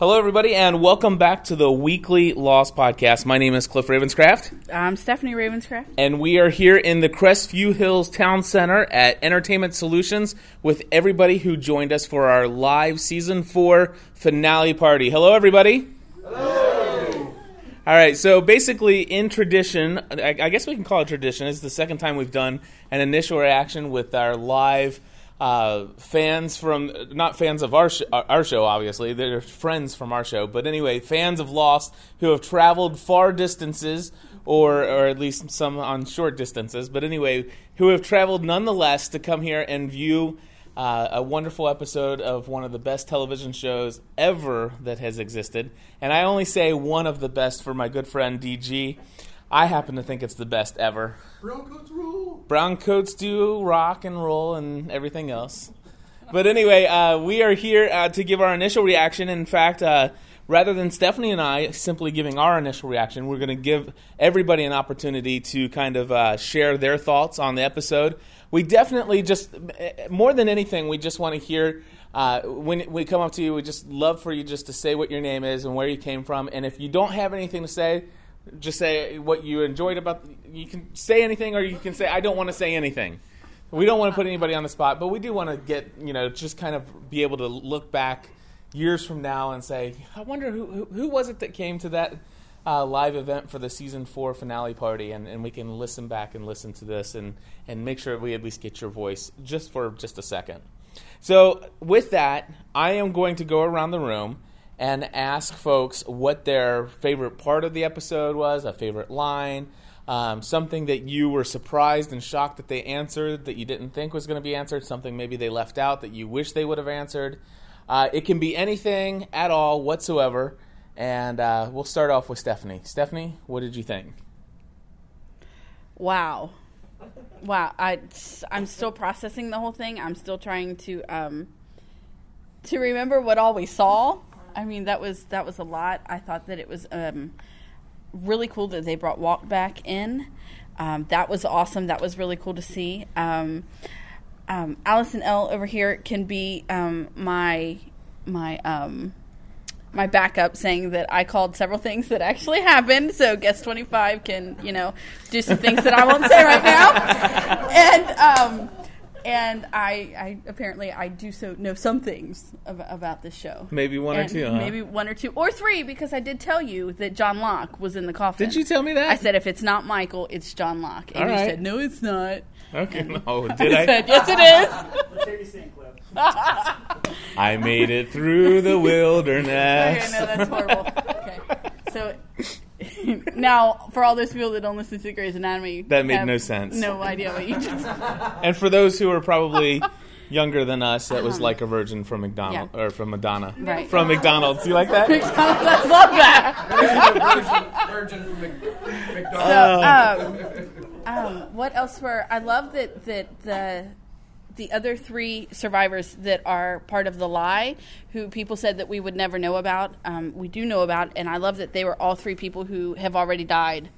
Hello, everybody, and welcome back to the weekly Lost Podcast. My name is Cliff Ravenscraft, I'm Stephanie Ravenscraft. and we are here in the Crestview Hills Town Center at Entertainment Solutions with everybody who joined us for our live season four finale party. Hello, everybody. Hello. All right, so basically, in tradition, I, I guess we can call it tradition. It's the second time we've done an initial reaction with our live uh, fans from not fans of our sh- our show, obviously they're friends from our show, but anyway, fans of Lost who have traveled far distances, or or at least some on short distances, but anyway, who have traveled nonetheless to come here and view. Uh, a wonderful episode of one of the best television shows ever that has existed. And I only say one of the best for my good friend DG. I happen to think it's the best ever. Brown coats rule. Brown coats do rock and roll and everything else. But anyway, uh, we are here uh, to give our initial reaction. In fact, uh, rather than Stephanie and I simply giving our initial reaction, we're going to give everybody an opportunity to kind of uh, share their thoughts on the episode. We definitely just, more than anything, we just want to hear. Uh, when we come up to you, we just love for you just to say what your name is and where you came from. And if you don't have anything to say, just say what you enjoyed about. You can say anything, or you can say I don't want to say anything. We don't want to put anybody on the spot, but we do want to get you know just kind of be able to look back years from now and say, I wonder who who, who was it that came to that uh, live event for the season four finale party, and, and we can listen back and listen to this and and make sure we at least get your voice just for just a second. So with that, I am going to go around the room and ask folks what their favorite part of the episode was, a favorite line, um, something that you were surprised and shocked that they answered that you didn't think was going to be answered, something maybe they left out that you wish they would have answered. Uh, it can be anything at all whatsoever. And uh, we'll start off with Stephanie. Stephanie, what did you think? Wow. Wow. I, I'm still processing the whole thing. I'm still trying to um, to remember what all we saw. I mean, that was that was a lot. I thought that it was um, really cool that they brought Walt back in. Um, that was awesome. That was really cool to see. Um, um, Allison L over here can be um, my my um, my backup, saying that I called several things that actually happened. So guest twenty five can you know do some things that I won't say right now, and. And I, I apparently I do so know some things ab- about this show. Maybe one or And two, huh? Maybe one or two or three because I did tell you that John Locke was in the coffin. Did you tell me that? I said if it's not Michael, it's John Locke, and All you right. said no, it's not. Okay, no, I did I? said yes, it is. I made it through the wilderness. Okay, no, that's horrible. Okay, so now for all those people that don't listen to Grey's Anatomy, That made have no sense. No idea what you just. And for those who are probably younger than us, that was like a virgin from McDonald Yeah. or from Madonna. Right. From McDonald's. You like that? I love that. Virgin, virgin from Mc, McDonald's. So, um, um, what else were I love that that the the other three survivors that are part of the lie, who people said that we would never know about, um, we do know about, and I love that they were all three people who have already died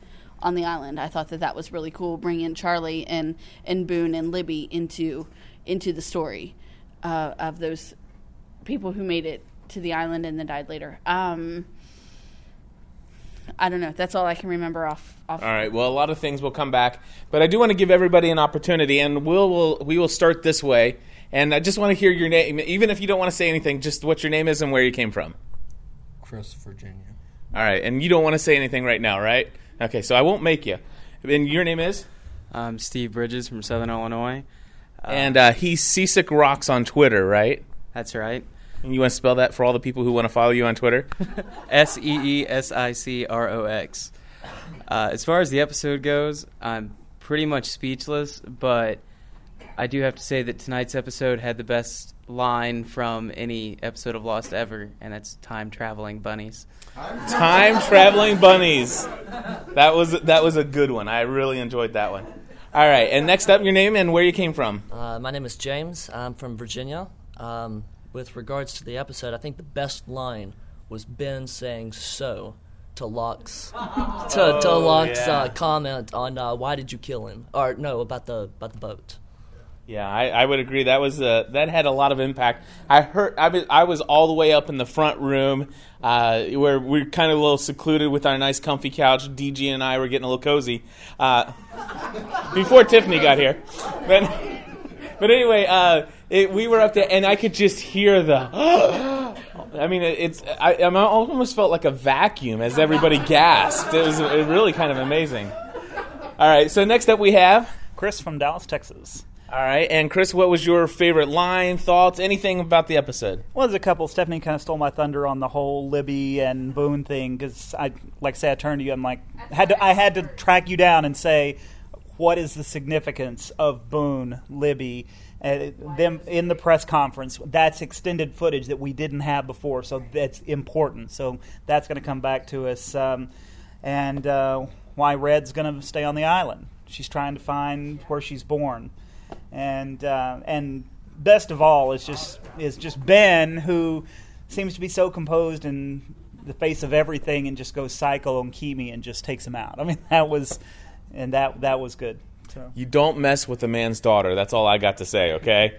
on the island. I thought that that was really cool, bringing Charlie and and Boone and Libby into into the story uh, of those people who made it to the island and then died later. Um, I don't know. That's all I can remember off. Off All right. Well, a lot of things will come back, but I do want to give everybody an opportunity, and we'll, we'll we will start this way. And I just want to hear your name, even if you don't want to say anything, just what your name is and where you came from. Chris, Virginia. All right. And you don't want to say anything right now, right? Okay. So I won't make you. And your name is? I'm Steve Bridges from Southern Illinois. and uh, he's Seasick Rocks on Twitter, right? That's right. And you want to spell that for all the people who want to follow you on Twitter? S E E S I C R O X. Uh, as far as the episode goes, I'm pretty much speechless, but I do have to say that tonight's episode had the best line from any episode of Lost ever, and that's time traveling bunnies. Time traveling bunnies. That was that was a good one. I really enjoyed that one. All right, and next up, your name and where you came from. Uh, my name is James. I'm from Virginia. Um, with regards to the episode, I think the best line was Ben saying "so" to Locke's to, to Locke's yeah. uh, comment on uh, why did you kill him, or no, about the about the boat. Yeah, I, I would agree. That was uh, that had a lot of impact. I heard I was, I was all the way up in the front room uh, where we're kind of a little secluded with our nice comfy couch. DG and I were getting a little cozy uh, before Tiffany got here. But but anyway, uh, it, we were up there, and I could just hear the. I mean, it's I, I almost felt like a vacuum as everybody gasped. It was uh, really kind of amazing. All right, so next up we have Chris from Dallas, Texas. all right, and Chris, what was your favorite line, thoughts, anything about the episode? Well, there's a couple. Stephanie kind of stole my thunder on the whole Libby and Boone thing because I, like, I say, I turned to you. I'm like, had to, I had to track you down and say, what is the significance of Boone, Libby, them in the press conference? That's extended footage that we didn't have before, so that's important. So that's going to come back to us, um, and uh, why Red's going to stay on the island. She's trying to find where she's born and uh, and best of all is just is just Ben who seems to be so composed in the face of everything and just goes psycho on Keamy and just takes him out. I mean that was and that that was good. So You don't mess with a man's daughter. That's all I got to say, okay?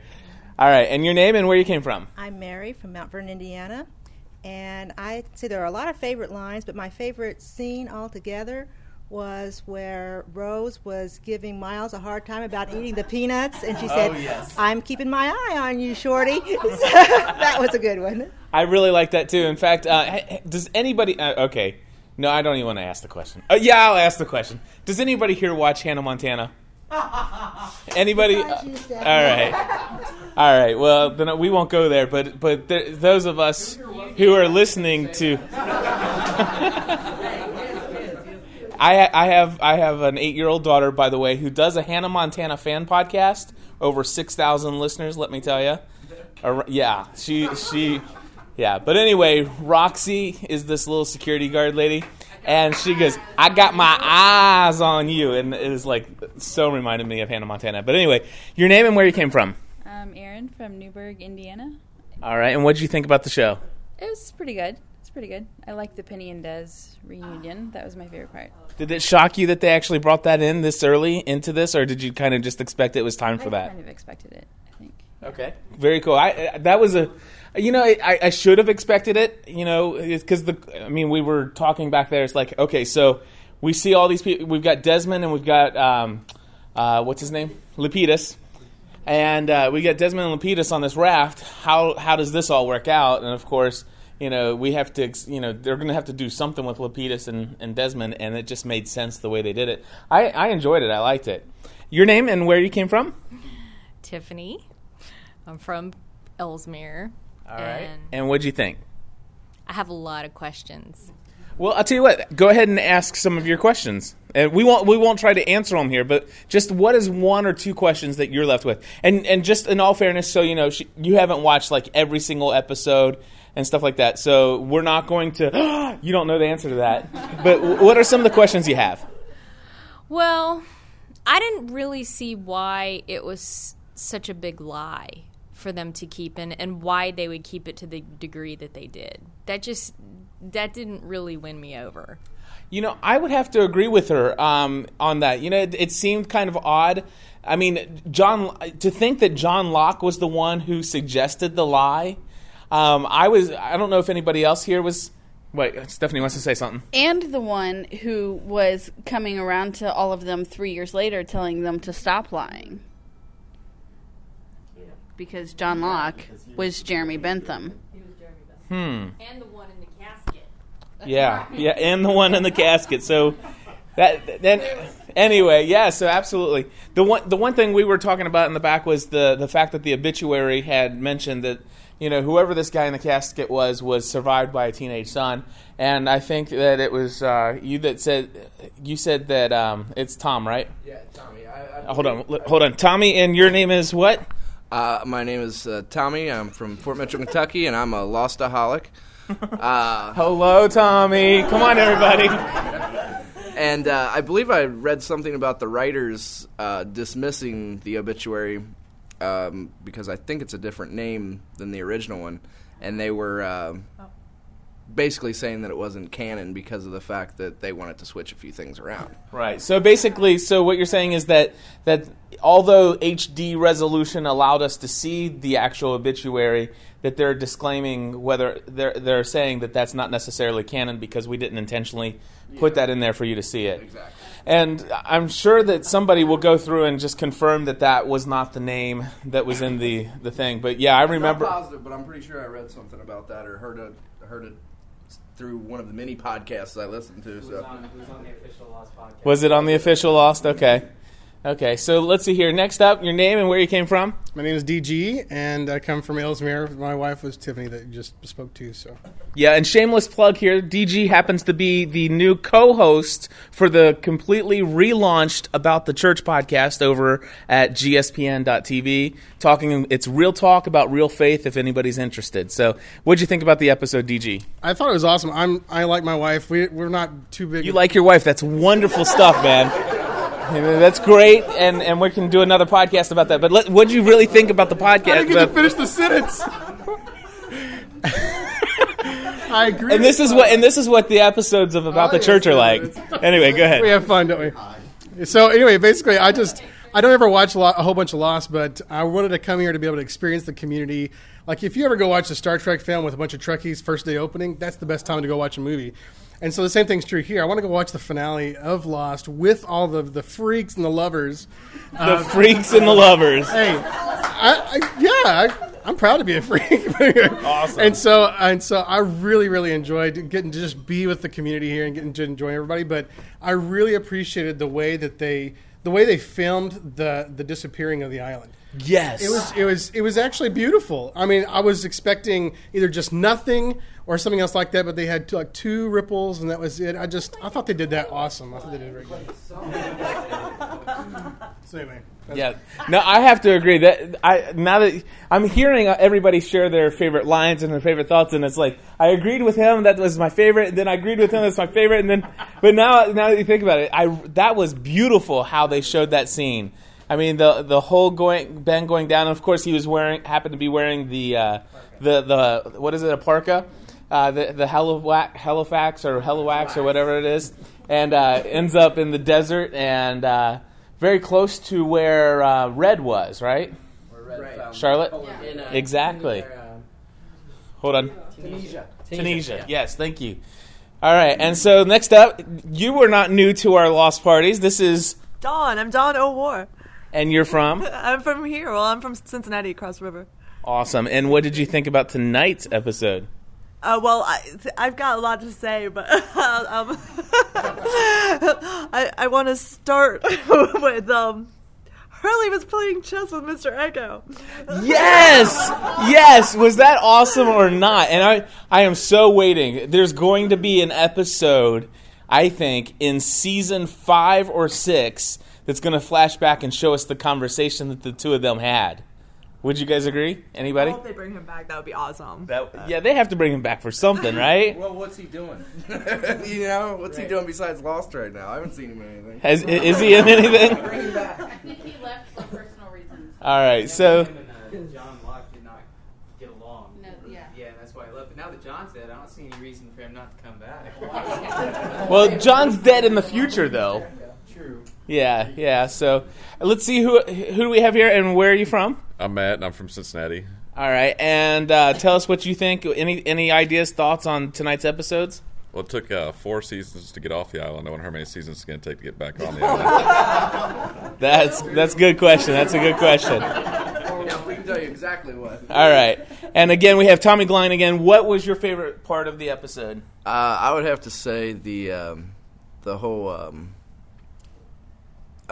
All right, and your name and where you came from? I'm Mary from Mount Vernon, Indiana, and I say there are a lot of favorite lines, but my favorite scene altogether was where Rose was giving Miles a hard time about eating the peanuts, and she said, yes. "I'm keeping my eye on you, Shorty." that was a good one. I really like that too. In fact, uh, h- h- does anybody? Uh, okay, no, I don't even want to ask the question. Uh, yeah, I'll ask the question. Does anybody here watch Hannah Montana? Anybody? Uh, Besides you, Steph. all right, all right. Well, then we won't go there. But but th- those of us who are listening to. I, I have I have an eight year old daughter, by the way, who does a Hannah Montana fan podcast. Over six thousand listeners, let me tell you. yeah, she she, yeah. But anyway, Roxy is this little security guard lady, and she goes, "I got my eyes on you," and it is like so reminded me of Hannah Montana. But anyway, your name and where you came from. I'm Erin from Newburgh, Indiana. All right, and what did you think about the show? It was pretty good. It's pretty good. I like the Penny and Des reunion. That was my favorite part. Did it shock you that they actually brought that in this early into this, or did you kind of just expect it was time for I that? kind of expected it. I think. Okay, very cool. I I- that was a, you know, I, I should have expected it. You know, because the I mean, we were talking back there. It's like okay, so we see all these people. We've got Desmond and we've got um, uh, what's his name, Lapidus, and uh, we got Desmond and Lapidus on this raft. How how does this all work out? And of course. You know, we have to. You know, they're going to have to do something with Lapidus and, and Desmond, and it just made sense the way they did it. I, I enjoyed it. I liked it. Your name and where you came from? Tiffany. I'm from Elsmere. All right. And And what'd you think? I have a lot of questions. Well, I'll tell you what. Go ahead and ask some of your questions, and we won't we won't try to answer them here. But just what is one or two questions that you're left with, and and just in all fairness, so you know, she, you haven't watched like every single episode and stuff like that. So we're not going to. you don't know the answer to that. But what are some of the questions you have? Well, I didn't really see why it was such a big lie for them to keep in and why they would keep it to the degree that they did. That just that didn't really win me over. You know, I would have to agree with her um, on that. You know, it, it seemed kind of odd. I mean, John, to think that John Locke was the one who suggested the lie. Um, I was. I don't know if anybody else here was. Wait, Stephanie wants to say something. And the one who was coming around to all of them three years later, telling them to stop lying. Because John Locke was Jeremy Bentham. Hmm. And the one in the casket. Yeah, yeah, and the one in the casket. So that then anyway, yeah. So absolutely, the one the one thing we were talking about in the back was the the fact that the obituary had mentioned that you know whoever this guy in the casket was was survived by a teenage son, and I think that it was uh, you that said you said that um, it's Tom, right? Yeah, Tommy. I, I hold on, li- hold on, Tommy, and your name is what? Uh, my name is uh, Tommy. I'm from Fort Mitchell, Kentucky, and I'm a lostaholic. Uh, Hello, Tommy. Come on, everybody. and uh, I believe I read something about the writers uh, dismissing the obituary um, because I think it's a different name than the original one, and they were uh, basically saying that it wasn't canon because of the fact that they wanted to switch a few things around. Right. So basically, so what you're saying is that that although HD resolution allowed us to see the actual obituary, that they're disclaiming whether they're they're saying that that's not necessarily canon because we didn't intentionally put that in there for you to see it. Exactly. And I'm sure that somebody will go through and just confirm that that was not the name that was in the, the thing. But yeah, I remember. I'm not positive, but I'm pretty sure I read something about that or heard it heard it through one of the many podcasts I listened to. So Was it on the official Lost? Okay. Okay, so let's see here. Next up, your name and where you came from. My name is DG, and I come from Elsmere. My wife was Tiffany that you just spoke to. So Yeah, and shameless plug here. DG happens to be the new co-host for the completely relaunched About the Church podcast over at gspn.tv. Talking, it's real talk about real faith. If anybody's interested, so what'd you think about the episode, DG? I thought it was awesome. I'm I like my wife. We we're not too big. You like your wife? That's wonderful stuff, man. That's great, and, and we can do another podcast about that. But let, what do you really think about the podcast? I didn't get to finish the sentence. I agree. and this is what and this is what the episodes of About the oh, Church are like. Anyway, go ahead. we have fun, don't we? So anyway, basically, I just I don't ever watch a, lot, a whole bunch of Lost, but I wanted to come here to be able to experience the community. Like if you ever go watch a Star Trek film with a bunch of Trekkies first day opening, that's the best time to go watch a movie. And so the same thing's true here. I want to go watch the finale of Lost with all the the freaks and the lovers. The uh, freaks and the lovers. Hey, I, I, yeah, I, I'm proud to be a freak. Awesome. And so, and so, I really, really enjoyed getting to just be with the community here and getting to enjoy everybody. But I really appreciated the way that they, the way they filmed the the disappearing of the island. Yes. It was it was it was actually beautiful. I mean, I was expecting either just nothing or something else like that, but they had like two ripples, and that was it. I just I thought they did that awesome. I thought they did it very good. So anyway, that's- Yeah. No, I have to agree that I now that I'm hearing everybody share their favorite lines and their favorite thoughts, and it's like I agreed with him that was my favorite, and then I agreed with him that's my favorite, and then but now now that you think about it, I that was beautiful how they showed that scene. I mean the the whole going Ben going down, of course he was wearing happened to be wearing the uh, the the what is it a parka. Uh, the the Halifax, Halifax or Halifax or whatever it is, and uh, ends up in the desert and uh, very close to where uh, Red was, right? Charlotte? Exactly. Hold on. Tunisia. Tunisia. Yes, thank you. All right, and so next up, you were not new to our lost parties. This is, Dawn. I'm Dawn O'War. And you're from? I'm from here. Well, I'm from Cincinnati, across the river. Awesome. And what did you think about tonight's episode? Uh, well, I, I've got a lot to say, but um, I, I want to start with um, Hurley was playing chess with Mr. Eko. Yes, yes. Was that awesome or not? And I, I am so waiting. There's going to be an episode, I think, in season five or six that's going to flash back and show us the conversation that the two of them had. Would you guys agree? Anybody? I Anybody? hope they bring him back. That would be awesome. That, yeah, they have to bring him back for something, right? Well, what's he doing? you know, what's he doing besides Lost right now? I haven't seen him in anything. Has, is he in anything? I think he left for personal reasons. All right, so Him and, uh, John Locke did not get along. No, yeah. Yeah, and that's why I left. But now that John's dead, I don't see any reason for him not to come back. well, John's dead in the future, though. True. Yeah, yeah. So let's see who who do we have here, and where are you from? I'm Matt, and I'm from Cincinnati. All right, and uh, tell us what you think. Any any ideas, thoughts on tonight's episodes? Well, it took uh, four seasons to get off the island. I wonder how many seasons it's going to take to get back on the island. That's that's a good question. That's a good question. Yeah, we can tell you exactly what. All right, and again we have Tommy Glein again. What was your favorite part of the episode? Uh, I would have to say the um, the whole um,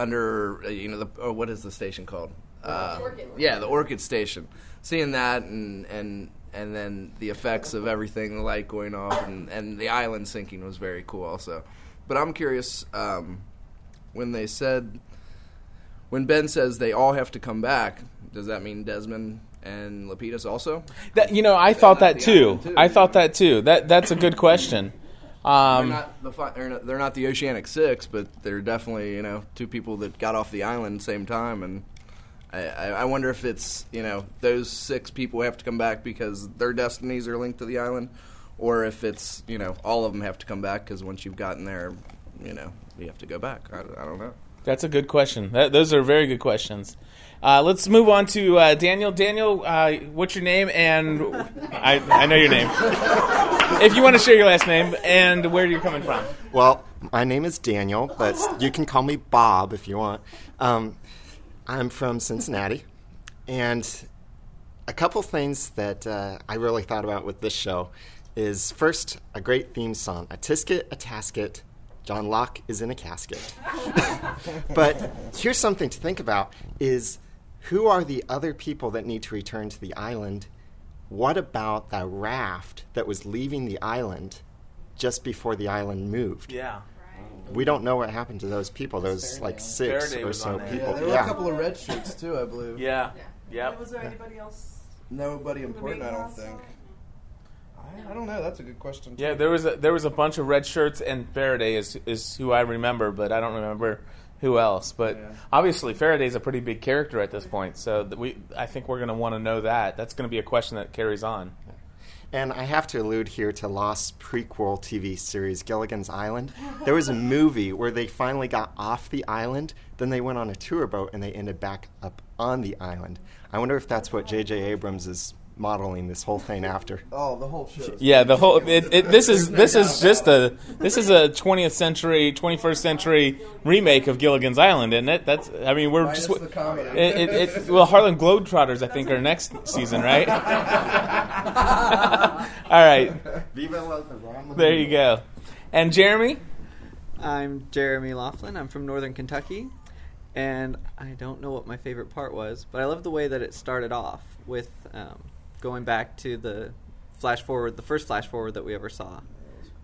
under uh, you know the oh, what is the station called? Uh, Orchid. Yeah, the Orchid Station. Seeing that and and and then the effects of everything, the light going off, and and the island sinking was very cool also. But I'm curious um, when they said when Ben says they all have to come back. Does that mean Desmond and Lapidus also? That you know, I thought that too. I thought that too. That that's a good question. They're Um, not the fi- they're not, they're not the Oceanic Six, but they're definitely you know two people that got off the island the same time, and I, I wonder if it's you know those six people have to come back because their destinies are linked to the island, or if it's you know all of them have to come back because once you've gotten there, you know you have to go back. I, don't- I don't know. That's a good question. That, those are very good questions. Uh, let's move on to uh, Daniel. Daniel, uh, what's your name? And I, I know your name. if you want to share your last name and where you're coming from. Well, my name is Daniel, but you can call me Bob if you want. Um, I'm from Cincinnati, and a couple things that uh, I really thought about with this show is first a great theme song, a tisket, a tasket. John Locke is in a casket. but here's something to think about: is who are the other people that need to return to the island? What about the raft that was leaving the island just before the island moved? Yeah. We don't know what happened to those people, those like six Faraday or was so on there. people. Yeah, there were a couple of red shirts too, I believe. Yeah. Yep. Was there anybody else? Nobody important, I don't think. I, I don't know. That's a good question. Yeah, there was a, there was a bunch of red shirts, and Faraday is is who I remember, but I don't remember who else. But obviously, Faraday's a pretty big character at this point, so we I think we're going to want to know that. That's going to be a question that carries on. And I have to allude here to Lost prequel TV series Gilligan's Island. There was a movie where they finally got off the island, then they went on a tour boat and they ended back up on the island. I wonder if that's what J.J. Abrams is modeling this whole thing after. Oh, the whole show. Yeah, the whole it, it, this is this is just a this is a 20th century 21st century remake of Gilligan's Island, isn't it? That's I mean we're Minus just it, it, it, well Harlem Globetrotters I think are next season, right? All right, Viva la Ron there you go. And Jeremy, I'm Jeremy Laughlin. I'm from Northern Kentucky, and I don't know what my favorite part was, but I love the way that it started off with um, going back to the flash forward, the first flash forward that we ever saw,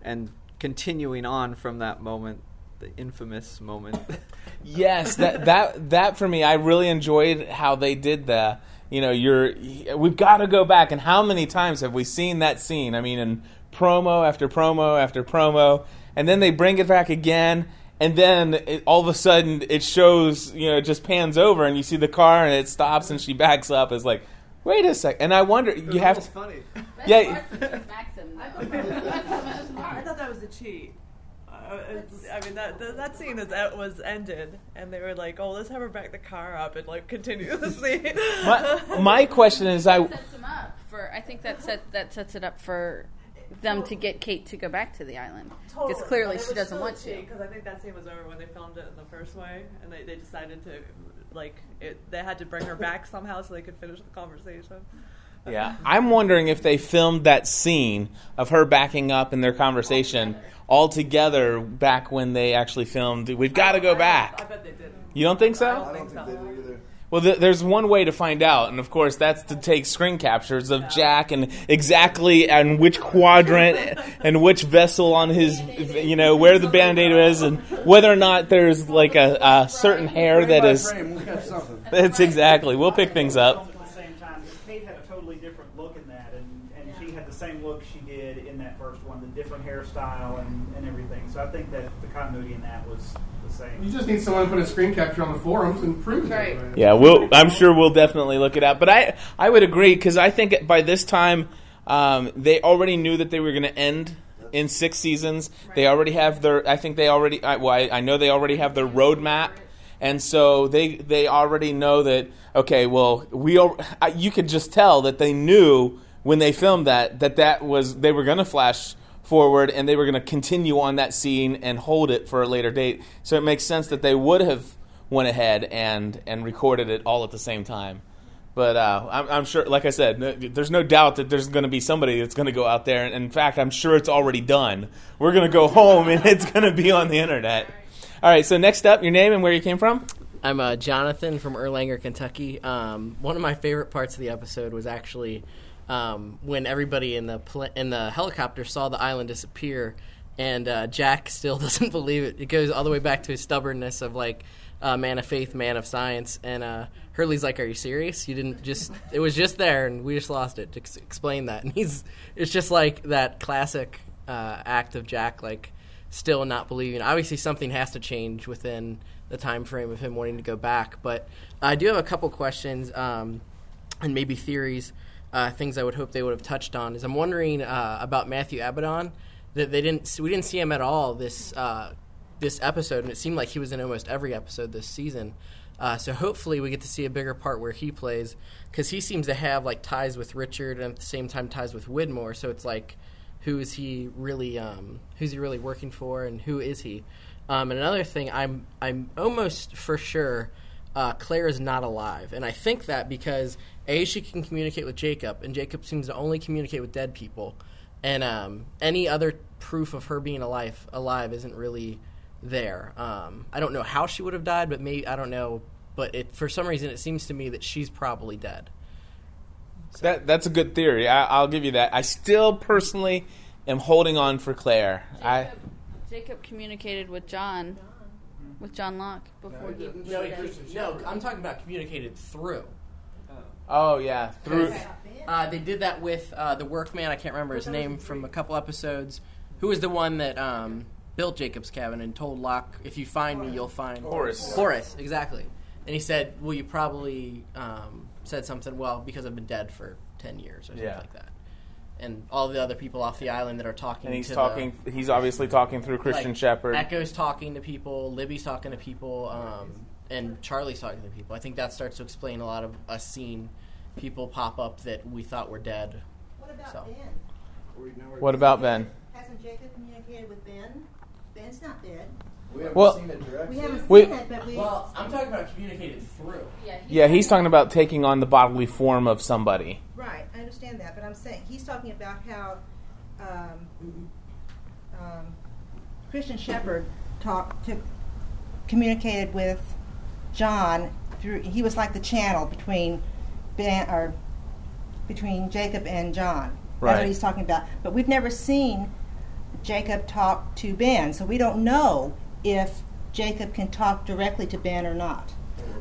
and continuing on from that moment, the infamous moment. Yes, that that that for me, I really enjoyed how they did that. You know, you're we've got to go back, and how many times have we seen that scene? I mean, in promo after promo after promo, and then they bring it back again, and then it, all of a sudden it shows, you know, it just pans over, and you see the car, and it stops, and she backs up. It's like, wait a sec, and I wonder, you have to, funny. yeah. I thought that was a cheat. Uh, I mean that that, that scene is, that was ended, and they were like, "Oh, let's have her back the car up and like continue the scene." My, my question is, I sets them up for. I think that set that sets it up for them to get Kate to go back to the island because clearly she doesn't want to. Because I think that scene was over when they filmed it in the first way, and they, they decided to like it. They had to bring her back somehow so they could finish the conversation. Yeah, I'm wondering if they filmed that scene of her backing up in their conversation all together back when they actually filmed. We've got to go back. I bet they didn't. You don't think so? I don't think so. Well, th- there's one way to find out, and of course, that's to take screen captures of Jack and exactly and which quadrant and which vessel on his, you know, where the band-aid is, and whether or not there's like a, a certain hair that by is. frame, we'll catch something. That's exactly. We'll pick things up. At the same time, Kate had a totally different look in that, and, and she had the same look she did in that first one, the different hairstyle and, and everything. So I think that the continuity in that was the same. You just need someone to put a screen capture on the forums and prove it. Yeah, we'll. I'm sure we'll definitely look it up. But I, I would agree because I think by this time, um, they already knew that they were going to end in six seasons. They already have their. I think they already. I, well, I, I know they already have their roadmap, and so they they already know that. Okay, well, we. al- I- You could just tell that they knew when they filmed that that that was they were going to flash forward and they were going to continue on that scene and hold it for a later date. So it makes sense that they would have went ahead and and recorded it all at the same time. But uh, I'm, I'm sure, like I said, there's no doubt that there's going to be somebody that's going to go out there. And in fact, I'm sure it's already done. We're going to go home and it's going to be on the internet. All right. So next up, your name and where you came from. I'm uh, Jonathan from Erlanger, Kentucky. Um, one of my favorite parts of the episode was actually um, when everybody in the pl- in the helicopter saw the island disappear, and uh, Jack still doesn't believe it. It goes all the way back to his stubbornness of like uh, man of faith, man of science, and uh, Hurley's like, "Are you serious? You didn't just it was just there, and we just lost it." To ex- explain that, and he's it's just like that classic uh, act of Jack, like still not believing. Obviously, something has to change within the time frame of him wanting to go back. But I do have a couple questions um, and maybe theories, uh, things I would hope they would have touched on. Is I'm wondering uh, about Matthew Abaddon that they didn't we didn't see him at all this uh, this episode, and it seemed like he was in almost every episode this season. Uh, so hopefully we get to see a bigger part where he plays because he seems to have like ties with Richard and at the same time ties with Widmore. So it's like, who is he really? Um, who's he really working for, and who is he? Um, and another thing, I'm I'm almost for sure uh, Claire is not alive, and I think that because a she can communicate with Jacob, and Jacob seems to only communicate with dead people, and um, any other proof of her being alive alive isn't really there. Um, I don't know how she would have died, but maybe I don't know. But it, for some reason, it seems to me that she's probably dead. That that's a good theory. I, I'll give you that. I still personally am holding on for Claire. I Jacob communicated with John, with John Locke before he. No, no, I'm talking about communicated through. oh yeah through. Uh, they did that with uh, the workman. I can't remember his name from a couple episodes. Who was the one that um, built Jacob's cabin and told Locke, "If you find me, you'll find Horace. Horace, exactly. And he said, "Well, you probably um, said something. Well, because I've been dead for ten years or something Yeah. like that." And all the other people off the island that are talking, And he's to talking. The, he's obviously talking through Christian like, Shepherd. Eko's talking to people. Libby's talking to people. Um, and Charlie's talking to people. I think that starts to explain a lot of us seeing people pop up that we thought were dead. What about So. Ben? What about Ben? Hasn't Jacob communicated with Ben? Ben's not dead. We haven't Well- seen it directly. We haven't Wait. seen it, but we. Well, I'm talking about communicated through. Yeah, he's talking about taking on the bodily form of somebody. Right, I understand that, but I'm saying he's talking about how um, um, Christian Shepherd talked to communicated with John through. He was like the channel between Ben or between Jacob and John. That's Right. what he's talking about. But we've never seen Jacob talk to Ben, so we don't know if Jacob can talk directly to Ben or not.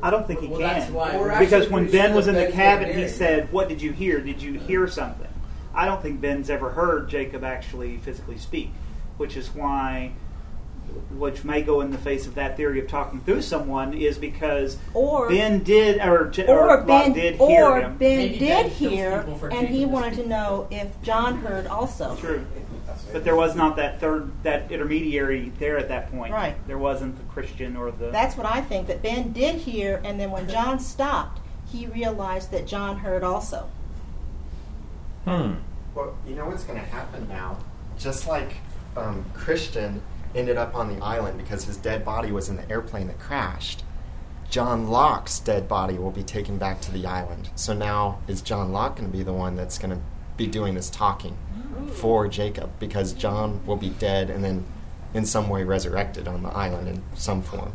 I don't think he Well, that's can. why- because when Ben was in the cabin, he said, "What did you hear? Did you hear something?" I don't think Ben's ever heard Jacob actually physically speak, which is why, which may go in the face of that theory of talking through someone, is because Or- Ben did or, or or Ben did hear or him. Ben Maybe did Ben hear, people for and he Jacob to wanted to know if John heard also. True. But there was not that third, that intermediary there at that point. Right. There wasn't the Christian or the. That's what I think. That Ben did hear, and then when John stopped, he realized that John heard also. Hmm. Well, you know what's going to happen now? Just like um, Christian ended up on the island because his dead body was in the airplane that crashed, John Locke's dead body will be taken back to the island. So now is John Locke going to be the one that's going to be doing this talking for Jacob because John will be dead and then in some way resurrected on the island in some form.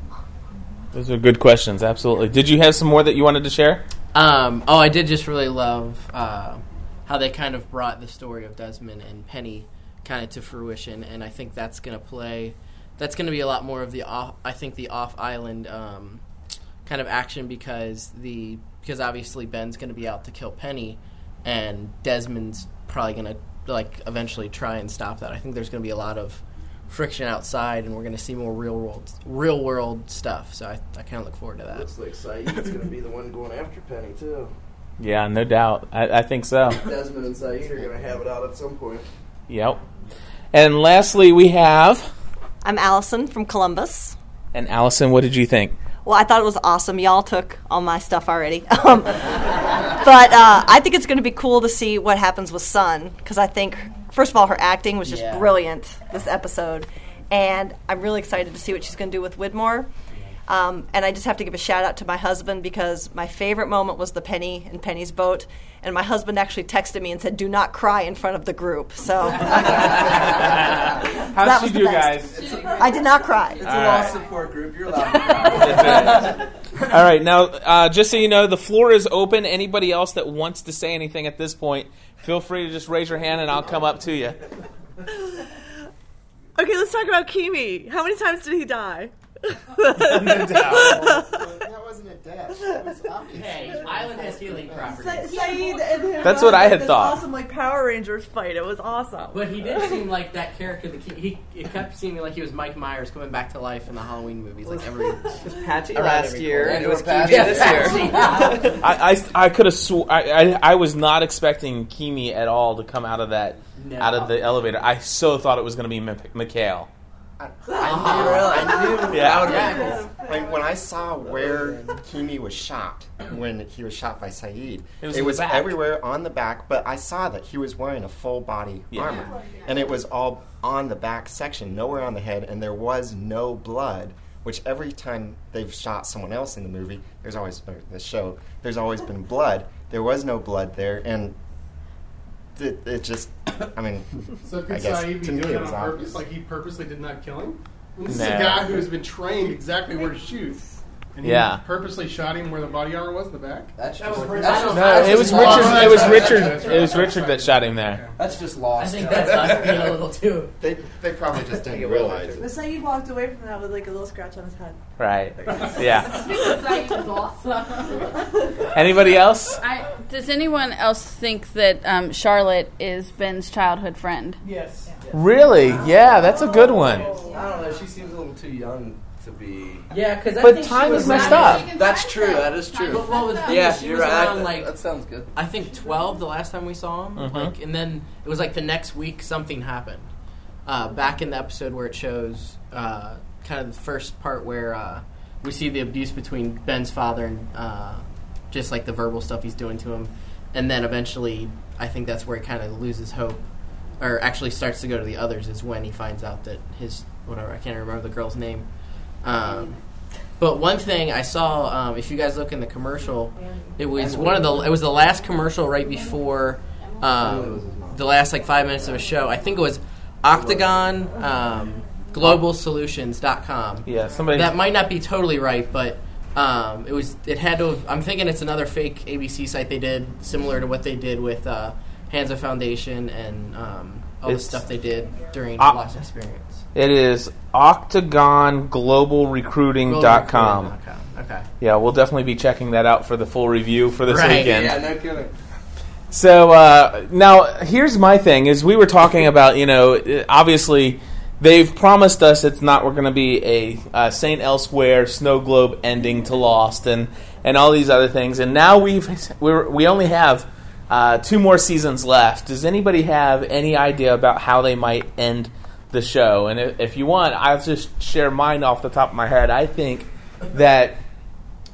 Those are good questions. Absolutely. Did you have some more that you wanted to share? Um, oh, I did just really love uh, how they kind of brought the story of Desmond and Penny kind of to fruition, and I think that's going to play. That's going to be a lot more of the off. I think the off island um, kind of action because the because obviously Ben's going to be out to kill Penny, and Desmond's probably going to like eventually try and stop that. I think there's going to be a lot of friction outside, and we're going to see more real world real world stuff. So I, I kind of look forward to that. Looks like Sayid's going to be the one going after Penny, too. Yeah, no doubt. I, I think so. Desmond and Saeed are going to have it out at some point. Yep. And lastly, we have. I'm Allison from Columbus. And Allison, what did you think? Well, I thought it was awesome. Y'all took all my stuff already. Um, But uh, I think it's going to be cool to see what happens with Sun because I think, first of all, her acting was just Yeah. brilliant this episode. And I'm really excited to see what she's going to do with Widmore. Um, and I just have to give a shout out to my husband because my favorite moment was the Penny and Penny's boat. And my husband actually texted me and said, "Do not cry in front of the group." So How'd that she was the do, guys? I did not cry. It's All a right. lost support group. You're allowed to cry. All right, now, uh, just so you know, the floor is open. Anybody else that wants to say anything at this point, feel free to just raise your hand and I'll come up to you. Okay, let's talk about Keamy. How many times did he die? that wasn't a death. That was obvious. Hey, island has healing properties. Sa- Sayid and him That's what I had this thought. Awesome, like Power Rangers fight. It was awesome. But he did seem like that character. That he, he it kept seeming like he was Mike Myers coming back to life in the Halloween movies, like every was Patchy around last every year, corner. and it was Patchy Keamy this this year. year. I, I, I could have sw- I, I, I was not expecting Keamy at all to come out of that No. out of the elevator. I so thought it was going to be M- Mikhail. I knew, I knew Yeah. that would've been cool. Like, when I saw where Keamy was shot, when he was shot by Sayid, It was it was everywhere on the back, but I saw that he was wearing a full body Yeah. armor. And it was all on the back section, nowhere on the head, and there was no blood. Which every time they've shot someone else in the movie, there's always or the show. There's always been blood. There was no blood there, and it, it just. I mean, So I guess Sayid be to me doing it it was on obvious. Like he purposely did not kill him? This is No. a guy who has been trained exactly where to shoot. And he Yeah. purposely shot him where the body armor was in the back? That's just- just, that's just- No, it was Richard. that's It was Richard. right. It was Richard that shot him there. That's just lost. I think that's us being a little too. They, they probably just didn't realize it. But Sayid walked away from that with like a little scratch on his head. Right. Yeah. Sayid was awesome. Anybody else? I, does anyone else think that um, Charlotte is Ben's childhood friend? Yes. Really? Yeah, that's a good one. I don't know. She seems a little too young to be. Yeah, because I But think time was is messed up. That's true. That is true. But what was the yeah, is she you're was right. around That- like that sounds good. I think twelve the last time we saw him. Mhm. Like, and then it was like the next week something happened. Uh, back in the episode where it shows uh, kind of the first part where uh, we see the abuse between Ben's father and uh, just like the verbal stuff he's doing to him, and then eventually I think that's where he kind of loses hope, or actually starts to go to the others is when he finds out that his whatever I can't remember the girl's name. Um, but one thing I saw, um, if you guys look in the commercial, it was one of the it was the last commercial right before um, the last like five minutes of a show. I think it was Octagon um, GlobalSolutions.com. Yeah, somebody- that might not be totally right, but um, it was it had to. Have, I'm thinking it's another fake ABC site they did similar to what they did with uh, Hanso Foundation and um, all the stuff they did during the Lost Experience. It is octagonglobalrecruiting.com. Okay. Yeah, we'll definitely be checking that out for the full review for this Right. weekend. Yeah, no kidding. So uh, now, here's my thing: is we were talking about, you know, obviously they've promised us it's not we're going to be a uh, Saint Elsewhere snow globe ending to Lost and and all these other things, and now we've we're, we only have uh, two more seasons left. Does anybody have any idea about how they might end the show? And if, if you want, I'll just share mine off the top of my head. I think that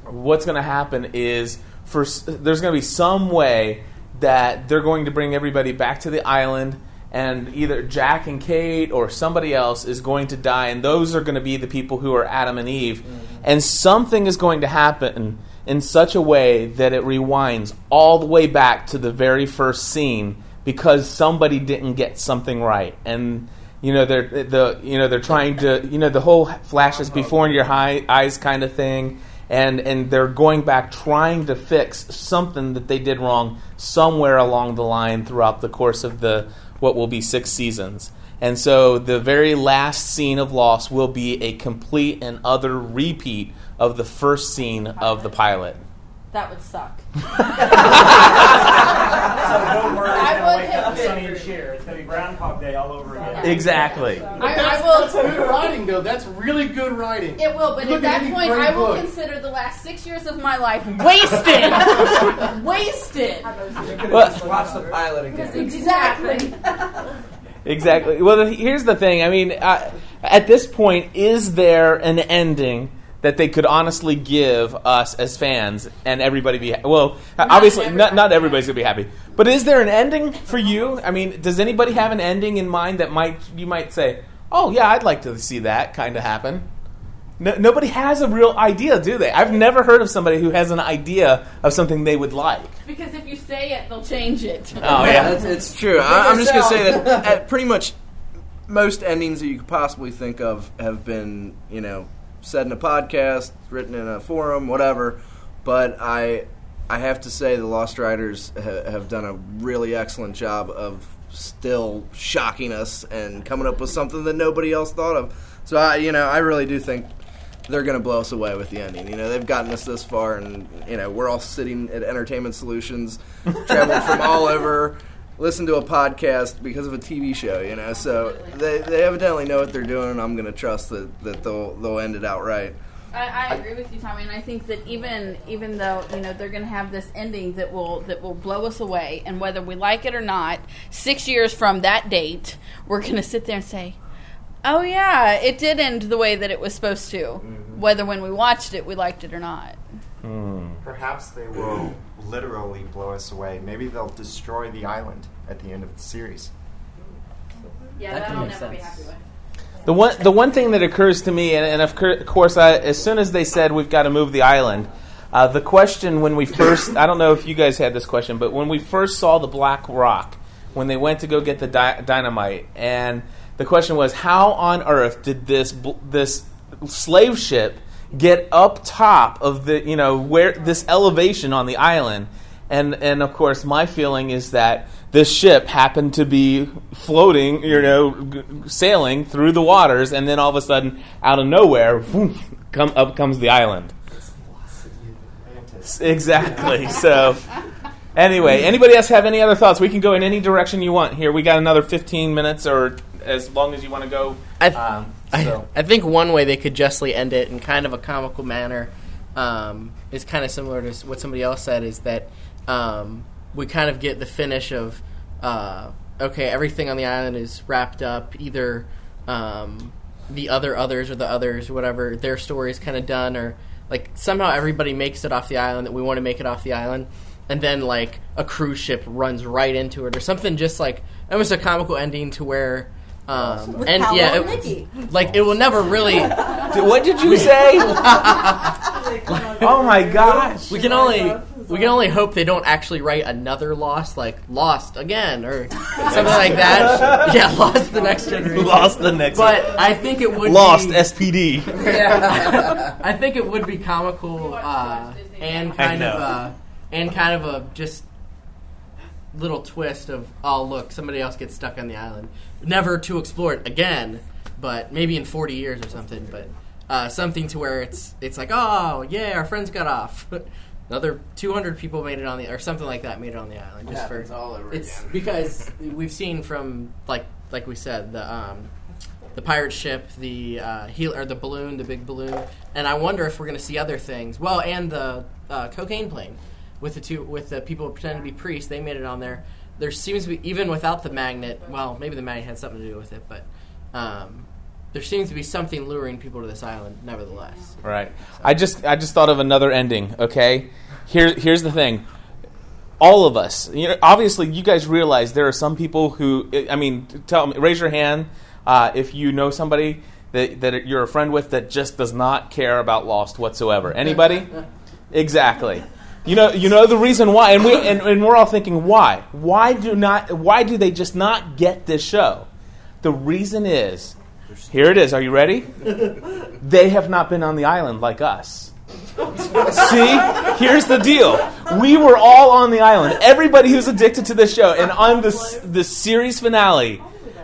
what's going to happen is for there's going to be some way that they're going to bring everybody back to the island and either Jack and Kate or somebody else is going to die and those are going to be the people who are Adam and Eve mm-hmm. and something is going to happen in such a way that it rewinds all the way back to the very first scene because somebody didn't get something right and you know they're the you know they're trying to you know the whole flashes before in your high, eyes kind of thing and and they're going back trying to fix something that they did wrong somewhere along the line throughout the course of the what will be six seasons and so the very last scene of loss will be a complete and utter repeat of the first scene of the pilot. That would suck. So don't worry, I it's gonna would wake have up Sonny and Cher. It's gonna be Groundhog Day all over again. Exactly. I- I that's, will- that's good writing, though. That's really good writing. It will, but You at look at that any point, great I will book. consider the last six years of my life wasted. wasted. Well- Watch the pilot again. Exactly. Exactly. Well, the- here's the thing. I mean, uh, at this point, is there an ending that they could honestly give us as fans and everybody be ha- well? obviously, not not everybody's gonna be happy. But is there an ending for you? I mean, does anybody have an ending in mind that might you might say, "Oh yeah, I'd like to see that kind of happen." No, nobody has a real idea, do they? I've never heard of somebody who has an idea of something they would like. Because if you say it, they'll change it. Oh yeah, it's, it's true. I, I'm just gonna say that at uh, pretty much most endings that you could possibly think of have been, you know, said in a podcast, written in a forum, whatever. But I, I have to say, the Lost Riders ha- have done a really excellent job of still shocking us and coming up with something that nobody else thought of. So I, you know, I really do think they're going to blow us away with the ending. You know, they've gotten us this far, and you know, we're all sitting at Entertainment Solutions, traveled from all over, listen to a podcast because of a TV show. You know, so they, they evidently know what they're doing, and I'm going to trust that, that they'll they'll end it out right. I, I agree with you, Tommy, and I think that even even though you know they're going to have this ending that will that will blow us away, and whether we like it or not, six years from that date, we're going to sit there and say, Oh yeah, it did end the way that it was supposed to. Mm-hmm. Whether when we watched it we liked it or not. Perhaps they will literally blow us away. Maybe they'll destroy the island at the end of the series. Yeah, that, that I'll make never be sense. happy with. The one, the one thing that occurs to me, and, and of cour- course, I, as soon as they said we've got to move the island, uh, the question when we first, I don't know if you guys had this question, but when we first saw the Black Rock, when they went to go get the di- dynamite, and the question was, how on earth did this bl- this slave ship get up top of the, you know, where this elevation on the island? And and of course, my feeling is that this ship happened to be floating, you know, g- sailing through the waters, and then all of a sudden, out of nowhere, whoosh, come up comes the island. Exactly. So, anyway, anybody else have any other thoughts? We can go in any direction you want. Here, we got another fifteen minutes, or as long as you want to go. I, Um, I, so. I think one way they could justly end it in kind of a comical manner um, is kind of similar to what somebody else said is that um, we kind of get the finish of uh, okay, everything on the island is wrapped up. Either um, the other others or the others, whatever, their story is kind of done, or like somehow everybody makes it off the island that we want to make it off the island. And then, like a cruise ship runs right into it, or something just like almost a comical ending to where, um, With and Paolo yeah, and it- like it will never really. what did you say? oh my gosh! We can only we can only hope they don't actually write another Lost, like Lost again or something like that. Yeah, Lost the next generation. Lost the next But I think it would Lost be, SPD. Yeah. I think it would be comical uh, and kind of uh, and kind of a just little twist of oh look somebody else gets stuck on the island never to explore it again but maybe in 40 years or something but uh, something to where it's it's like oh yeah our friends got off another 200 people made it on the or something like that made it on the island just for all over it's again. because we've seen from like like we said the um, the pirate ship, the uh, heel or the balloon, the big balloon, and I wonder if we're going to see other things. Well, and the uh, cocaine plane with the two with the people pretending to be priests, they made it on there. There seems to be even without the magnet. Well, maybe the magnet had something to do with it, but um, there seems to be something luring people to this island, nevertheless. Right. I just I just thought of another ending. Okay. Here here's the thing. All of us, you know, obviously, you guys realize there are some people who. I mean, tell me, raise your hand uh, if you know somebody that that you're a friend with that just does not care about Lost whatsoever. Anybody? exactly. You know, you know the reason why, and we and, and we're all thinking why? Why do not? Why do they just not get this show? The reason is, here it is. Are you ready? They have not been on the island like us. See, here's the deal. We were all on the island. Everybody who's addicted to this show, and on this the series finale,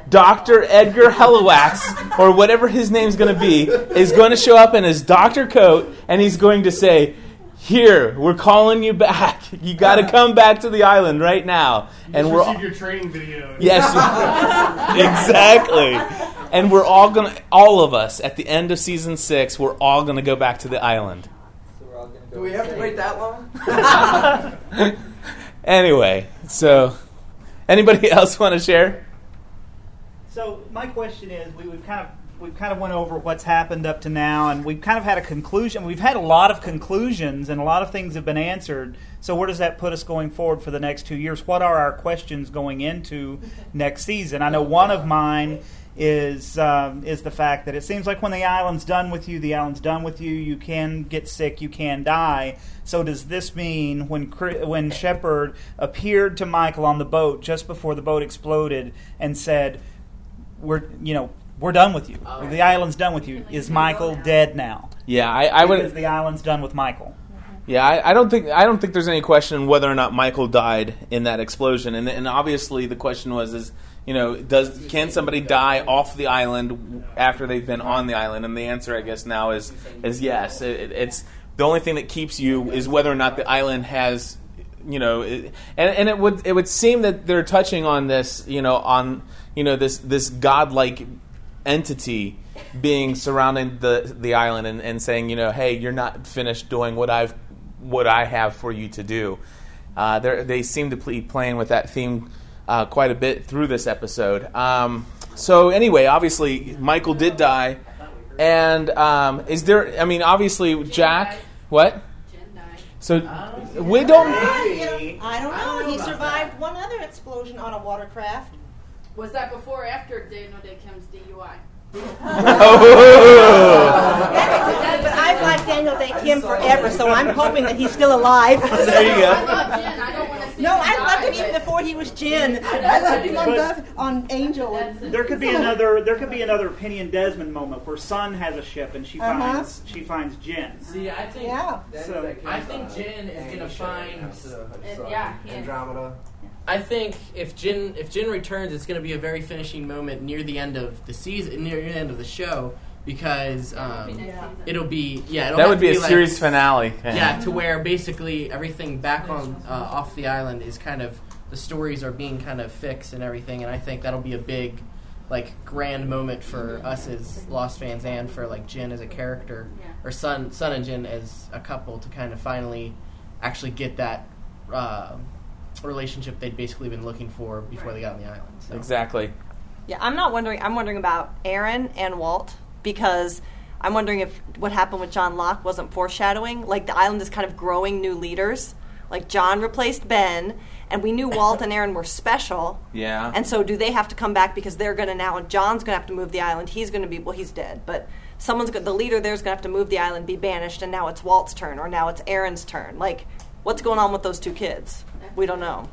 Dr. Edgar Halliwax, or whatever his name's going to be, is going to show up in his doctor coat, and he's going to say, "Here, we're calling you back. You got to come back to the island right now." And we're all, your training video. Yes, exactly. And we're all gonna, all of us, at the end of season six, we're all gonna go back to the island. So we're all gonna go back to the floor. Do we have to wait that long? Anyway, so anybody else want to share? So my question is, we, we've kind of we've kind of went over what's happened up to now, and we've kind of had a conclusion. We've had a lot of conclusions, and a lot of things have been answered. So where does that put us going forward for the next two years? What are our questions going into next season? I know one of mine is um, is the fact that it seems like when the island's done with you, the island's done with you. You can get sick, you can die. So does this mean when when Shephard appeared to Michael on the boat just before the boat exploded and said, "We're you know we're done with you. Oh. The island's done with you." Is Michael dead now? Yeah, I, I would. Because the island's done with Michael. Mm-hmm. Yeah, I, I don't think I don't think there's any question whether or not Michael died in that explosion, and and obviously the question was is you know does can somebody die off the island after they've been on the island, and the answer I guess now is is yes. It, it's the only thing that keeps you is whether or not the island has you know it, and and it would it would seem that they're touching on this you know on you know this this godlike entity being surrounding the the island and, and saying, you know, hey, you're not finished doing what I've what I have for you to do. Uh, they're- seem to be playing with that theme uh, quite a bit through this episode. Um, so anyway, obviously Michael did die, and um, is there? I mean, obviously Jack. What? So we don't. I don't know. He survived one other explosion on a watercraft. Was that before or after Daniel Dae Kim's DUI? But I've liked Daniel Dae Kim forever, so I'm hoping that he's still alive. There you go. No, I loved him even before he was Jin. I loved him on, But- Buff- on Angel. and- There could be another. There could be another Penny and Desmond moment where Sun has a ship and she Uh-huh. finds she finds Jin. See, I think Yeah. So I think Jin is gonna find. yeah, he is. Andromeda. I think if Jin if Jin returns, it's going to be a very finishing moment near the end of the season, near the end of the show, because um, it'll be yeah. It'll That have would to be a like- series finale. Yeah, to where basically everything back on uh, off the island is kind of the stories are being kind of fixed and everything, and I think that'll be a big like grand moment for us as Lost fans and for like Jin as a character or Sun Sun and Jin as a couple to kind of finally actually get that. Uh, relationship they'd basically been looking for before they got on the island. So. Exactly. Yeah, I'm not wondering. I'm wondering about Aaron and Walt because I'm wondering if what happened with John Locke wasn't foreshadowing. Like the island is kind of growing new leaders. Like John replaced Ben, and we knew Walt and Aaron were special. Yeah. And so, do they have to come back because they're going to now? John's going to have to move the island. He's going to be well, he's dead, but someone's go- the leader there's going to have to move the island, be banished, and now it's Walt's turn, or now it's Aaron's turn. Like, what's going on with those two kids? We don't know.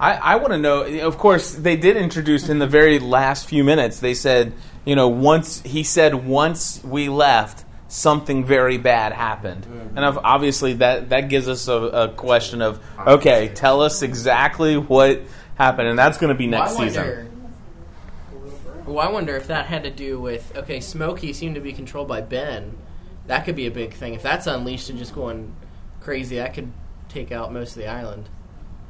I, I want to know. Of course, they did introduce in the very last few minutes. They said, you know, once he said once we left, something very bad happened, mm-hmm. and of- obviously that that gives us a, a question of okay, tell us exactly what happened, and that's going to be next Well, I season. wonder- Well, I wonder if that had to do with okay, Smokey seemed to be controlled by Ben. That could be a big thing. If that's unleashed and just going crazy, that could take out most of the island.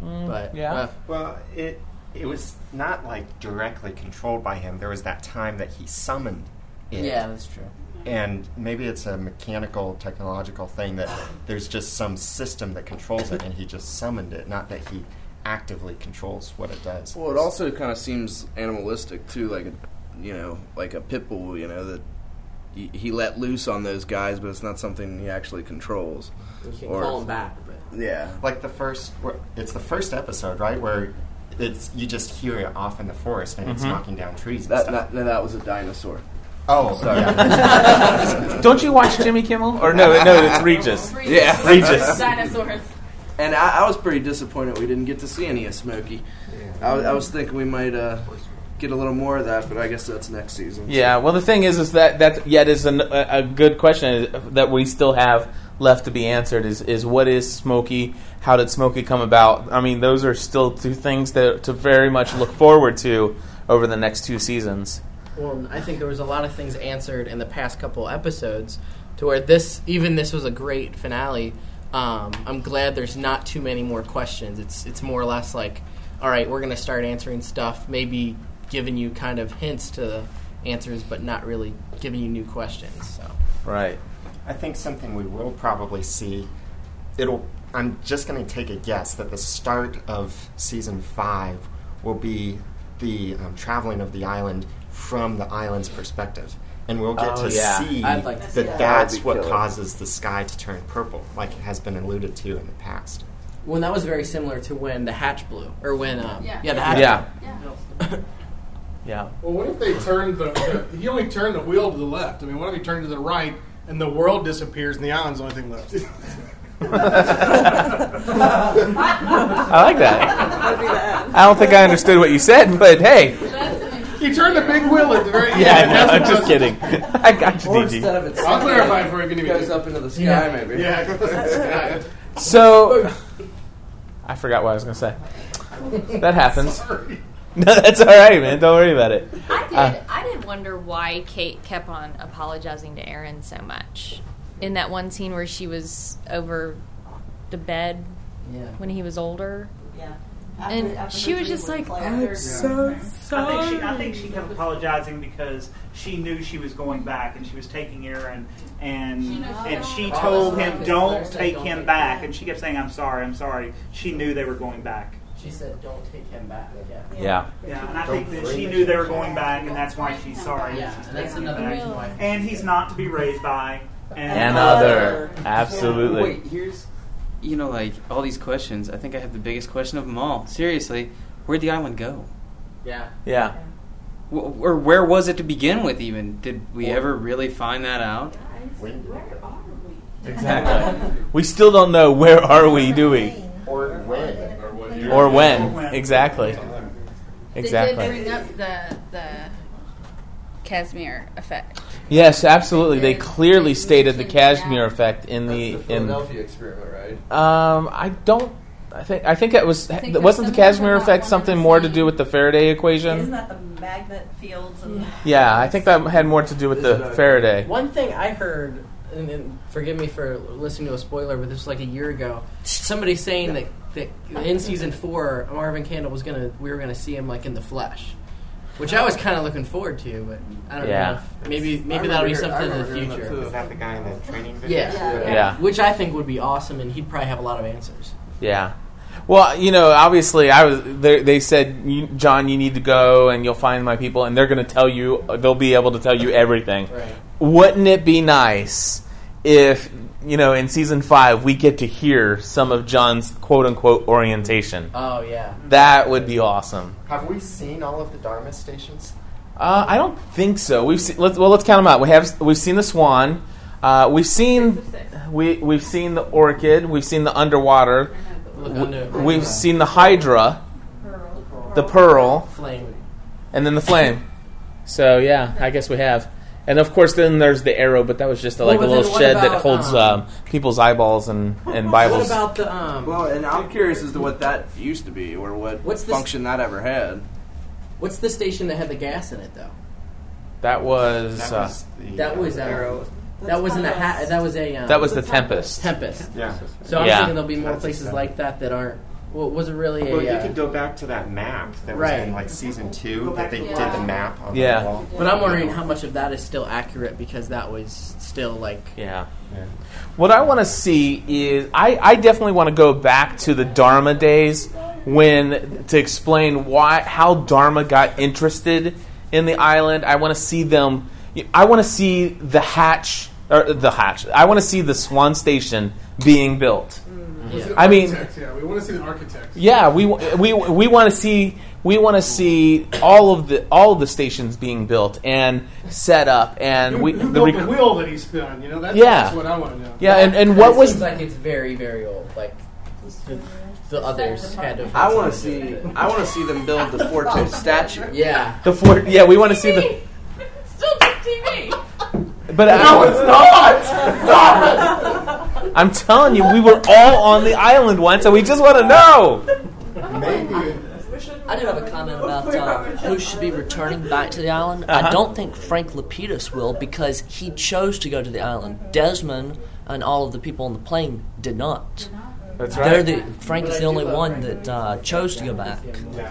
but uh, well, it it was not like directly controlled by him. There was that time that he summoned it. Yeah, that's true. And maybe it's a mechanical, technological thing that there's just some system that controls it, and he just summoned it. Not that he actively controls what it does. Well, it also kind of seems animalistic too, like a, you know, like a pit bull. You know that he, he let loose on those guys, but it's not something he actually controls. You can call 'em back, but yeah, like the first, it's the first episode, right, where it's you just hear it off in the forest and it's Mhm. knocking down trees. And That, stuff. that, that was a dinosaur. Oh, sorry. yeah. Don't you watch Jimmy Kimmel? Or no, no, it's Regis. Yeah, Regis. Dinosaurs. And I, I was pretty disappointed we didn't get to see any of Smokey. I, was- I was thinking we might uh, get a little more of that, but I guess that's next season. Yeah, well, the thing is, is that that yet is an, a, a good question that we still have left to be answered. Is is what is Smokey? How did Smokey come about? I mean, those are still two things that to very much look forward to over the next two seasons. Well, I think there was a lot of things answered in the past couple episodes, to where this even this was a great finale. Um, I'm glad there's not too many more questions. It's it's more or less like, all right, we're gonna start answering stuff, maybe giving you kind of hints to the answers, but not really giving you new questions. So Right. I think something we will probably see. It'll. I'm just going to take a guess that the start of season five will be the um, traveling of the island from the island's perspective, and we'll get Oh, to yeah. see like to see that that. that's That what killer. causes the sky to turn purple, like it has been alluded to in the past. Well, that was very similar to when the hatch blew, or when um, Yeah. yeah. the hatch Yeah. blew. Yeah. Well, what if they turned the, the he only turned the wheel to the left? I mean, what if he turned to the right and the world disappears and the island's the only thing left? I like that. I don't think I understood what you said, but hey. He turned the big wheel at the very end. Yeah, no, I'm just kidding. I got you, Or DG. instead of it I'll clarify it for you if you it need goes up into the sky, Yeah. maybe. Yeah, it goes up into the sky. So, I forgot what I was going to say. That happens. No, that's all right, man. Don't worry about it. I did. Uh, I did wonder why Kate kept on apologizing to Aaron so much in that one scene where she was over the bed Yeah. when he was older. Yeah. And After- she was just like, was "I'm clear. so I think she, I think she kept apologizing because she knew she was going back and she was taking Aaron and and she told him don't take him back and she kept saying I'm sorry I'm sorry. She knew they were going back. She said, "Don't take him back." Yeah. Yeah. Yeah, and I think that she knew they were going back, and that's why she's sorry. Yeah, She's and that's another reason why. And he's not to be raised by Another. Absolutely. Wait, here's, you know, like all these questions. I think I have the biggest question of them all. Seriously, where'd the island go? Yeah. Yeah. W- or where was it to begin with? Even did we ever really find that out? Where are we? Exactly. we still don't know where are we, do we? Or when. Or when. Exactly. They Exactly. did bring up the the Casimir effect. Yes, absolutely. They clearly stated the Casimir effect in the That's the in. Philadelphia experiment, right? Um, I don't. I think I think it was think wasn't the similar, Casimir effect something more to do with the Faraday equation? Isn't that the magnet fields? And Yeah, I think that had more to do with the Faraday. One thing I heard, and, and forgive me for listening to a spoiler, but this was like a year ago. Somebody saying that, that in season four, Marvin Candle was gonna, we were gonna see him like in the flesh, which I was kind of looking forward to. But I don't Yeah. know. If maybe maybe that'll be remember hear- I something in the remember hearing that future. Is that the guy in the training video? Yeah. Yeah. Yeah. Which I think would be awesome, and he'd probably have a lot of answers. Yeah. Well, you know, obviously, I was. They, they said, you, "John, you need to go, and you'll find my people, and they're going to tell you. They'll be able to tell you everything." Right. Wouldn't it be nice if you know in season five we get to hear some of John's quote unquote orientation? Oh yeah. That would be awesome. Have we seen all of the Dharma stations? Uh, I don't think so. We've seen, let's, well, let's count them out. We have we've seen the swan. Uh, we've seen we we've seen the orchid. We've seen the underwater. Look We, have seen the hydra, the pearl, Flame. and then the flame. So yeah, I guess we have. And of course, then there's the arrow, but that was just a, like Well, a little then what shed that holds um, um, people's eyeballs and, and Bibles. What about the um? Well, and I'm curious as to what that used to be, or what What's this- function that ever had. What's the station that had the gas in it though? that was, That uh, was the, That was Arrow. uh, that wasn't a ha- that was a um, that was the tempest. Tempest. Yeah. So I'm Yeah. thinking there'll be more That's places like that that aren't. Well, was it really a? Well, you uh, could go back to that map that was in like season two that they did the map on Yeah. the wall. but I'm wondering how much of that is still accurate because that was still like. Yeah. What I want to see is I, I definitely want to go back to the Dharma days when to explain why how Dharma got interested in the island. I want to see them. I want to see the hatch or the hatch. I want to see the Swan Station being built. I mean, yeah, we want to see the architects. yeah, we we we want to see we want to see all of the all of the stations being built and set up and we Who the built rec- the wheel that he spun? You know, that's, Yeah. that's what I want to know. yeah and, and It what was seems like it's very very old. Like the, the others had to. I want to see. do with it. I want to see them build the Forte statue. Yeah. the fort? Yeah, we want to see the. Still just TV. But no, it's not. I'm telling you, we were all on the island once, and we just want to know. Maybe. I do have a comment about uh, who should be returning back to the island. Uh-huh. I don't think Frank Lapidus will because he chose to go to the island. Desmond and all of the people on the plane did not. That's They're right. the Frank is the only one that uh, chose to go back.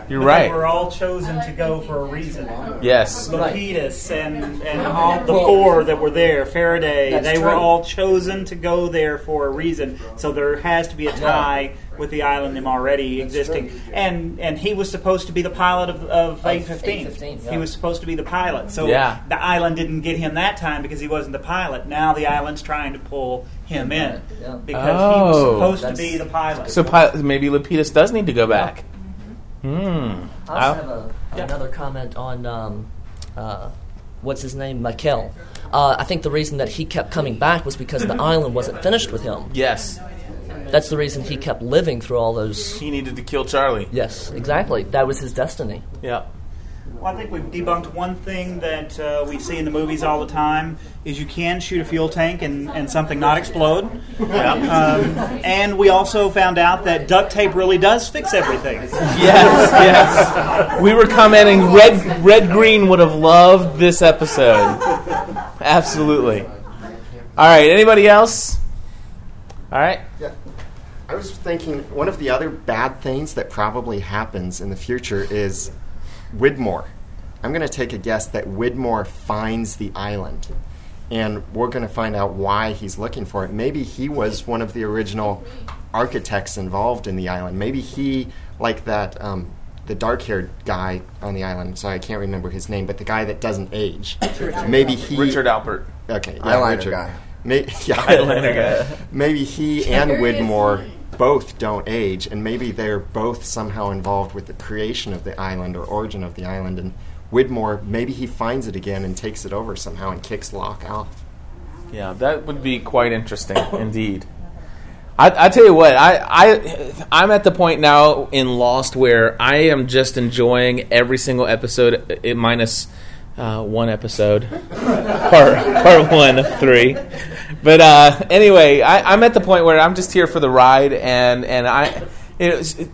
You're But right. They were all chosen to go for a reason. Yes. Lapidus and, and all the four that were there, Faraday, That's they were all chosen to go there for a reason. So there has to be a tie with the island him already existing. And and he was supposed to be the pilot of, of 815. 815, He yeah. was supposed to be the pilot. So Yeah. the island didn't get him that time because he wasn't the pilot. Now the island's trying to pull him in Yeah. because he was Oh. supposed to be the pilot. So pi- maybe Lapidus does need to go back. Hmm. I also have a, another comment on um, uh, what's his name, Michael. Uh, I think the reason that he kept coming back was because the island wasn't finished with him. Yes. That's the reason he kept living through all those. He needed to kill Charlie. Yes, exactly. That was his destiny. Yeah. Well, I think we've debunked one thing that uh, we see in the movies all the time is you can shoot a fuel tank and, and something not explode. Um, and we also found out that duct tape really does fix everything. Yes, yes. We were commenting. Red, Red Green would have loved this episode. Absolutely. All right. Anybody else? All right. Yeah. I was thinking one of the other bad things that probably happens in the future is Widmore. I'm going to take a guess that Widmore finds the island. And we're going to find out why he's looking for it. Maybe he was one of the original architects involved in the island. Maybe he like that. Um, the dark-haired guy on the island. Sorry, I can't remember his name, but the guy that doesn't age. Maybe he Richard Alpert. Okay, yeah, Eyeliner Richard. guy. May, yeah, Eyeliner guy. Maybe he and Seriously? Widmore both don't age, and maybe they're both somehow involved with the creation of the island or origin of the island. And Widmore, maybe he finds it again and takes it over somehow and kicks Locke off. Yeah, that would be quite interesting indeed. I, I tell you what, I, I I'm at the point now in Lost where I am just enjoying every single episode, uh, minus uh, one episode, part part one of three. But uh, anyway, I, I'm at the point where I'm just here for the ride, and and I.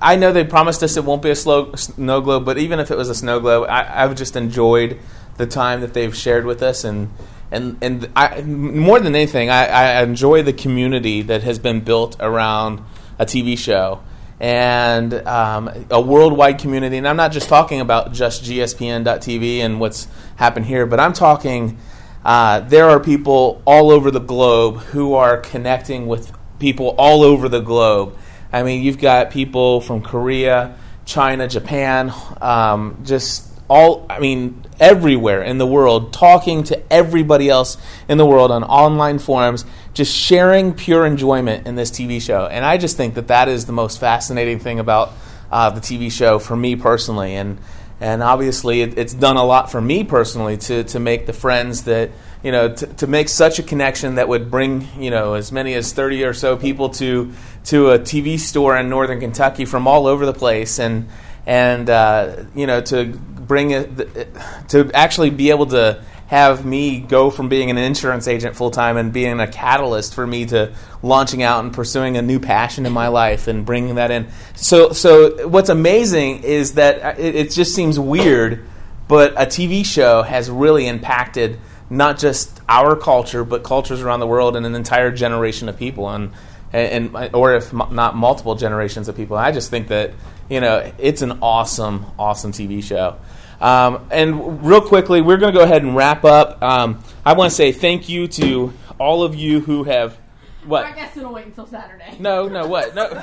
I know they promised us it won't be a slow snow globe, but even if it was a snow globe, I, I've just enjoyed the time that they've shared with us, and and and I, more than anything, I, I enjoy the community that has been built around a TV show and um, a worldwide community. And I'm not just talking about just GSPN.TV and what's happened here, but I'm talking. Uh, there are people all over the globe who are connecting with people all over the globe. I mean, you've got people from Korea, China, Japan, um, just all, I mean, everywhere in the world, talking to everybody else in the world on online forums, just sharing pure enjoyment in this TV show. And I just think that that is the most fascinating thing about uh, the TV show for me personally. And and obviously, it, it's done a lot for me personally to to make the friends that you know to, to make such a connection that would bring you know as many as thirty or so people to to a TV store in Northern Kentucky from all over the place. And and uh, you know to bring it to actually be able to have me go from being an insurance agent full time and being a catalyst for me to launching out and pursuing a new passion in my life and bringing that in. So, so what's amazing is that it, it just seems weird, but a TV show has really impacted not just our culture, but cultures around the world and an entire generation of people, and and, and or if m- not multiple generations of people. I just think that you know it's an awesome, awesome TV show. Um, and real quickly, we're going to go ahead and wrap up. Um, I want to say thank you to all of you who have. What? I guess it'll wait until Saturday. No, no, what? No. all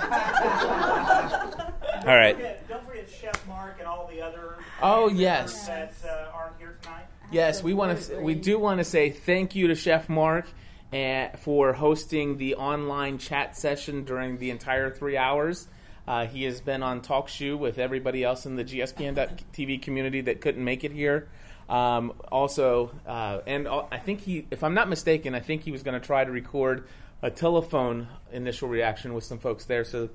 right. Don't forget Chef Mark and all the other. Oh, yes. That uh, aren't here tonight. Yes, we want to. We do want to say thank you to Chef Mark and for hosting the online chat session during the entire three hours. Uh, he has been on TalkShoe with everybody else in the GSPN.TV community that couldn't make it here. Um, also, uh, and uh, I think he, if I'm not mistaken, I think he was going to try to record a telephone initial reaction with some folks there. So,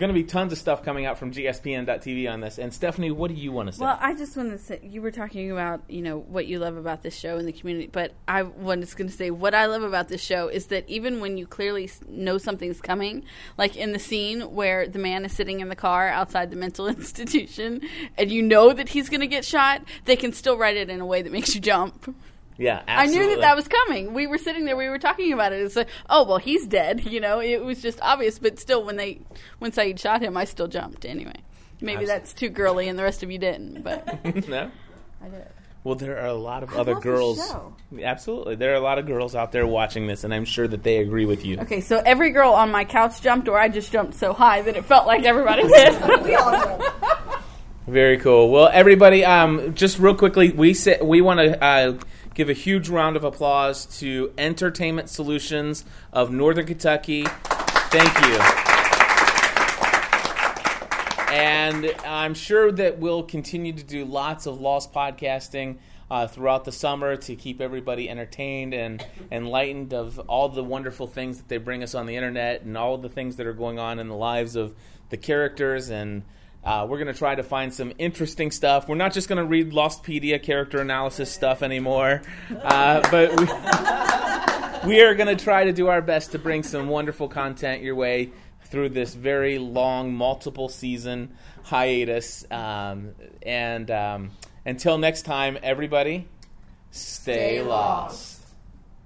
going to be tons of stuff coming out from GSPN.TV on this. And Stephanie, what do you want to say? Well, I just want to say you were talking about you know what you love about this show and the community, but I was going to say what I love about this show is that even when you clearly know something's coming, like in the scene where the man is sitting in the car outside the mental institution, and you know that he's going to get shot, they can still write it in a way that makes you jump. Yeah, I knew that that was coming. We were sitting there, we were talking about it. It's like, oh well, he's dead. You know, it was just obvious. But still, when they when Sayid shot him, I still jumped anyway. Maybe Abs- that's too girly, and the rest of you didn't. But no. I did. Well, there are a lot of I other love girls. show. Absolutely, there are a lot of girls out there watching this, and I'm sure that they agree with you. Okay, so every girl on my couch jumped, or I just jumped so high that it felt like everybody did. we all jumped. Very cool. Well, everybody, um, just real quickly, we say, we want to uh, give a huge round of applause to Entertainment Solutions of Northern Kentucky. Thank you. And I'm sure that we'll continue to do lots of Lost podcasting uh, throughout the summer to keep everybody entertained and enlightened of all the wonderful things that they bring us on the internet and all the things that are going on in the lives of the characters. And uh, we're going to try to find some interesting stuff. We're not just going to read Lostpedia character analysis stuff anymore, uh, but we, we are going to try to do our best to bring some wonderful content your way through this very long, multiple season hiatus. Um, and um, until next time, everybody, stay, Stay lost. lost.